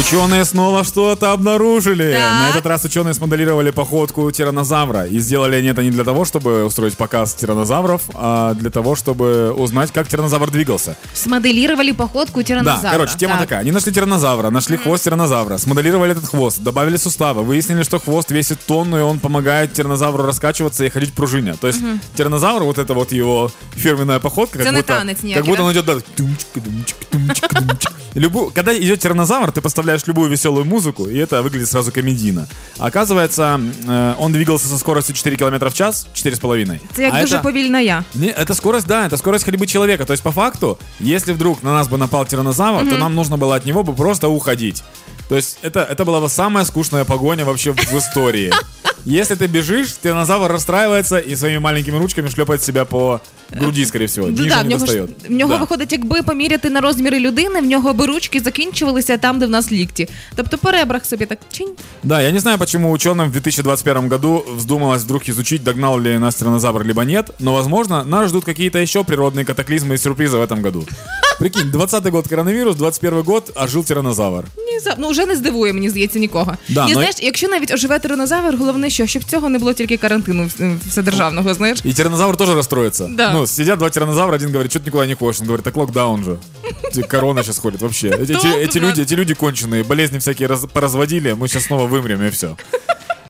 Ученые снова что-то обнаружили. Так. На этот раз ученые смоделировали походку тираннозавра. И сделали они это не для того, чтобы устроить показ тираннозавров, а для того, чтобы узнать, как тираннозавр двигался. Смоделировали походку тираннозавра. Да, короче, тема Так. такая. Они нашли тираннозавра, нашли хвост тираннозавра, смоделировали этот хвост, добавили суставы, выяснили, что хвост весит тонну, и он помогает тираннозавру раскачиваться и ходить в пружине. То есть тираннозавр, вот это вот его фирменная походка, как будто, танец как будто да? он идет да. Любую, когда идет тираннозавр, ты поставляешь любую веселую музыку, и это выглядит сразу комедийно. Оказывается, э, он двигался со скоростью 4 км в час, 4,5. Це як а дуже это- повільна не, это скорость, да, это скорость ходьбы человека. То есть, по факту, если вдруг на нас бы напал тираннозавр, то нам нужно было от него бы просто уходить. То есть, это, это была бы самая скучная погоня вообще в истории. Если ты бежишь, тираннозавр расстраивается и своими маленькими ручками шлепает себя по груди, скорее всего. Ну, Ниже да, не в нього, ж, достает. в нього Да. виходить, якби поміряти на розміри людини, в нього би ручки закінчувалися там, де в нас лікті. Тобто по ребрах собі так чинь. Да, я не знаю, почему ученым в 2021 году вздумалось вдруг изучить, догнал ли нас тираннозавр, либо нет, но, возможно, нас ждут какие-то еще природные катаклизмы и сюрпризы в этом году. Прикинь, 20 год коронавирус, 21 год, а жил тираннозавр. Ні, за- ну вже не здивує, мені здається, нікого. Да, і ну, знаєш, якщо навіть оживе тиранозавр, головне що, щоб цього не було тільки карантину вс- вседержавного, знаєш. И тираннозавр тоже расстроится. Да. Ну, сидят два тираннозавра, один говорит, что ты никуда не ходишь. Он говорит, так локдаун же. Эти Корона сейчас ходит вообще. Эти, эти- эти люди, эти люди конченые, болезни всякие раз- поразводили, мы сейчас снова вымрем и все.